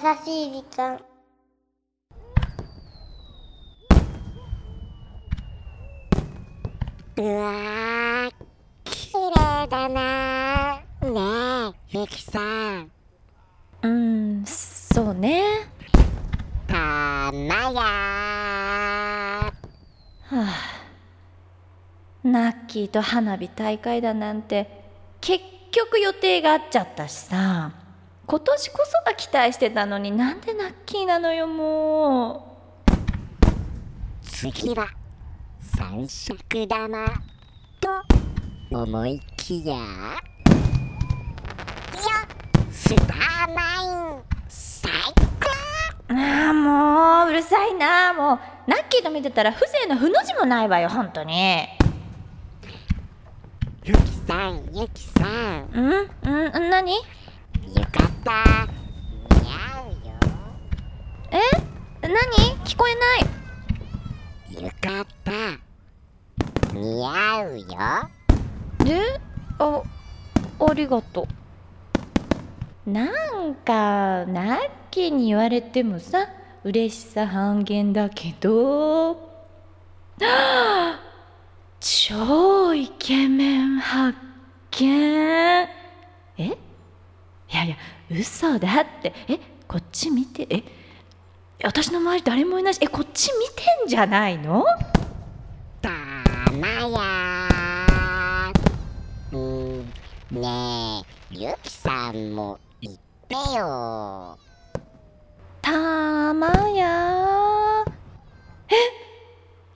優しい時間。うわ綺麗だなねえゆきさん。うんそうね。たまやはあ。ナッキーと花火大会だなんて結局予定があっちゃったしさ。今年こそは期待してたのになんでナッキーなのよもう。次は三色玉。と思いきや。よスターマイン最高。ああもううるさいな。もう。ナッキーと見てたら風情のふの字もないわよ本当に。ゆきさんゆきさん。うんうん何？ゆかった。え？何？聞こえない。よかった。似合うよ。え？あありがとう。なんかナッキーに言われてもさ嬉しさ半減だけど。あ超イケメン発見。え？嘘だって。えこっち見て。え私の周り誰もいないし。えこっち見てんじゃないの？たまやうん。ねえゆきさんも言ってよ。たまやえ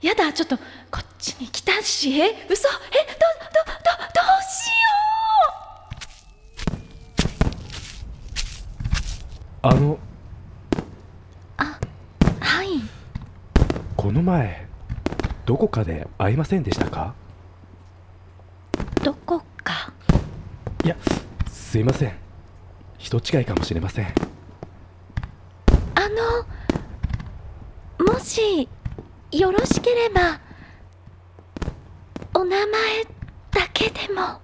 やだちょっとこっちに来たし。え嘘。えどどどどどうしよう。あのあはい。この前どこかで会いませんでしたか？どこか？いやすいません。人違いかもしれません。あのもしよろしければお名前だけでも。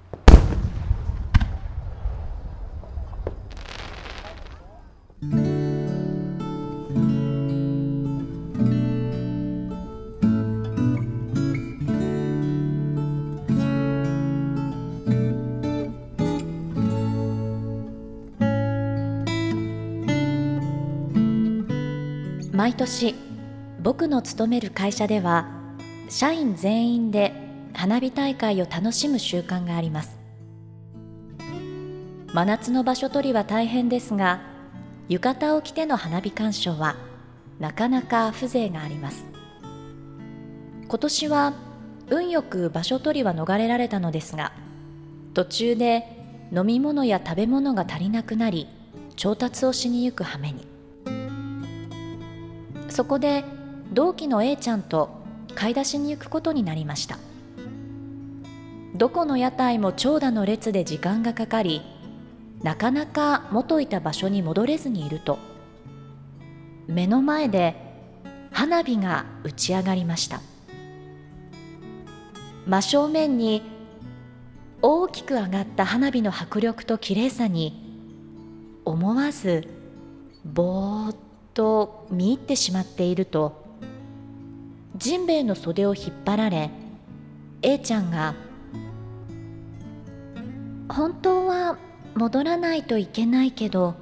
毎年僕の勤める会社では社員全員で花火大会を楽しむ習慣があります。真夏の場所取りは大変ですが浴衣を着ての花火鑑賞はなかなか風情があります。今年は運よく場所取りは逃れられたのですが途中で飲み物や食べ物が足りなくなり調達をしに行く羽目に。そこで同期の A ちゃんと買い出しに行くことになりました。どこの屋台も長蛇の列で時間がかかりなかなか元いた場所に戻れずにいると目の前で花火が打ち上がりました。真正面に大きく上がった花火の迫力と綺麗さに思わずぼーっとと見入ってしまっているとジンベエの袖を引っ張られ A ちゃんが「本当は戻らないといけないけど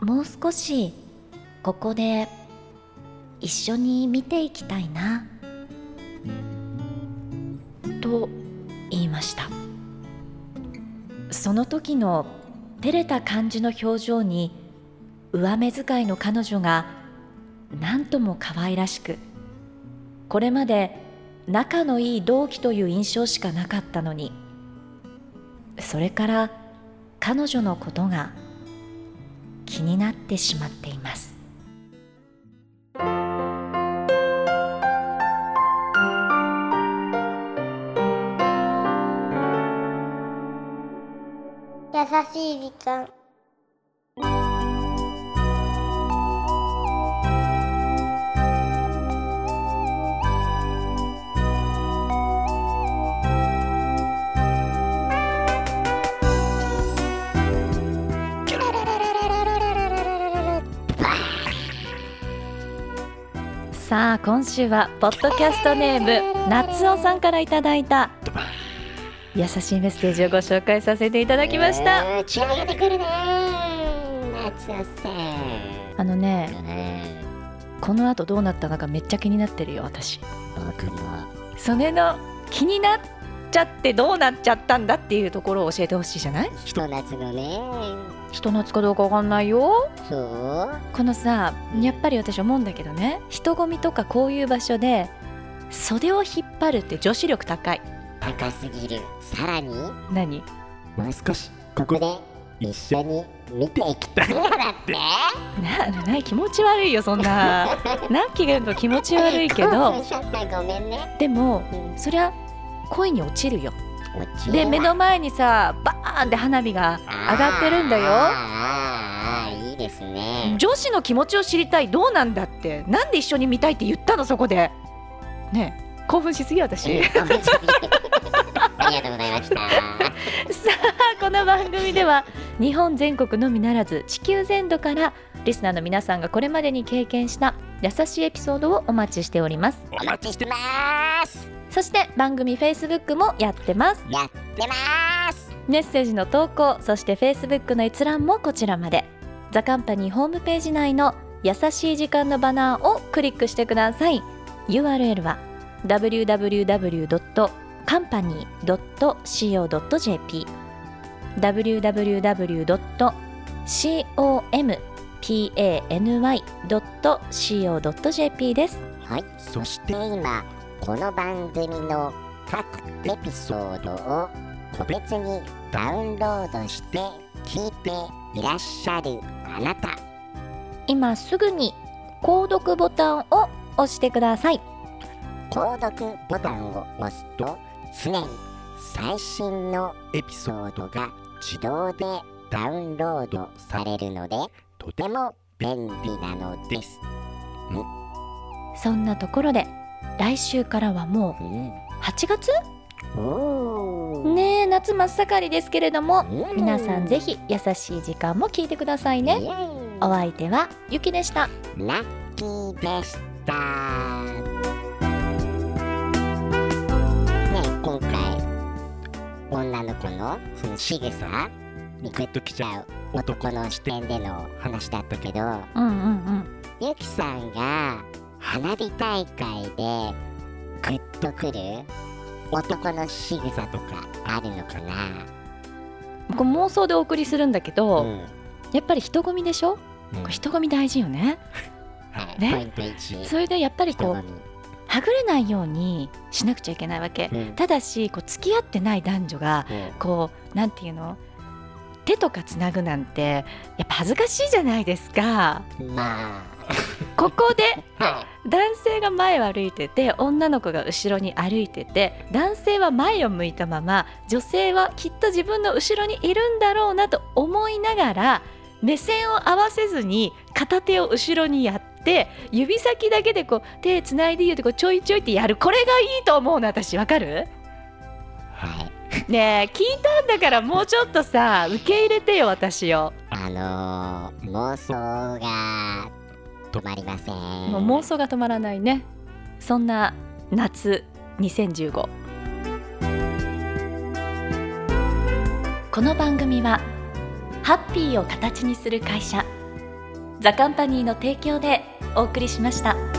もう少しここで一緒に見ていきたいな」と言いました。その時の照れた感じの表情に上目遣いの彼女が何とも可愛らしくこれまで仲のいい同期という印象しかなかったのにそれから彼女のことが気になってしまっています。優しい時間。さあ今週はポッドキャストネーム夏尾さんからいただいた優しいメッセージをご紹介させていただきました。うん血上げてくるね夏尾さん。あのねうん。この後どうなったのかめっちゃ気になってるよ私。僕もそれの気になっちゃってどうなっちゃったんだっていうところを教えてほしいじゃない？ひと夏のね。人懐かどうかわかんないよ。そう。このさやっぱり私思うんだけどね。人混みとかこういう場所で袖を引っ張るって女子力高い。高すぎる。さらに。何？もう少しここで一緒に見ていきたいのだって。なな気持ち悪いよそんな。何期が言うと気持ち悪いけ興ど奮し ちゃったごめんね。でもうん。そりゃ恋に落ちるよ。で目の前にさバーンって花火が上がってるんだよ。あーあいいですね。女子の気持ちを知りたい。どうなんだって。なんで一緒に見たいって言ったのそこで。ねえ興奮しすぎ私。ありがとうございました。さあこの番組では日本全国のみならず地球全土からリスナーの皆さんがこれまでに経験した優しいエピソードをお待ちしております。お待ちしてますそして番組 Facebook もやってます。やってます。メッセージの投稿そして Facebook の閲覧もこちらまで。ザカンパニーホームページ内の優しい時間のバナーをクリックしてください。URL は www.company.co.jp www.company.co.jp です。はい。そして今この番組の各エピソードを個別にダウンロードして聞いていらっしゃるあなた。今すぐに購読ボタンを押してください。購読ボタンを押すと常に最新のエピソードが自動でダウンロードされるのでとても便利なのです。そんなところで来週からはもうん、う8月ねえ夏真っ盛りですけれどもうん。皆さんぜひ優しい時間も聞いてくださいね。お相手はゆきでした。ラッキーでした。ね今回女の子のその仕草にグッときちゃう男の視点での話だったけどうんうんうん。ゆきさんが花火大会でグッとくる男の仕草とかあるのかな、これ妄想でお送りするんだけうど、ん。やっぱり人混みでしょ、うん。人混み大事よね。はい、ね？ポイント1それでやっぱりこうはぐれないようにしなくちゃいけないわけ、うん。ただしこう付き合ってない男女がうん。こうなんていうの？手とかつなぐなんてやっぱ恥ずかしいじゃないですか。まここで男性が前を歩いてて女の子が後ろに歩いてて男性は前を向いたまま女性はきっと自分の後ろにいるんだろうなと思いながら目線を合わせずに片手を後ろにやって指先だけでこう手つないでいいよってこうちょいちょいってやる。これがいいと思うの私。わかる？はい。ねえ聞いたんだからもうちょっとさ受け入れてよ私を。あのー、妄想が止まりません。もう妄想が止まらないねそんな夏2015この番組はハッピーを形にする会社ザカンパニーの提供でお送りしました。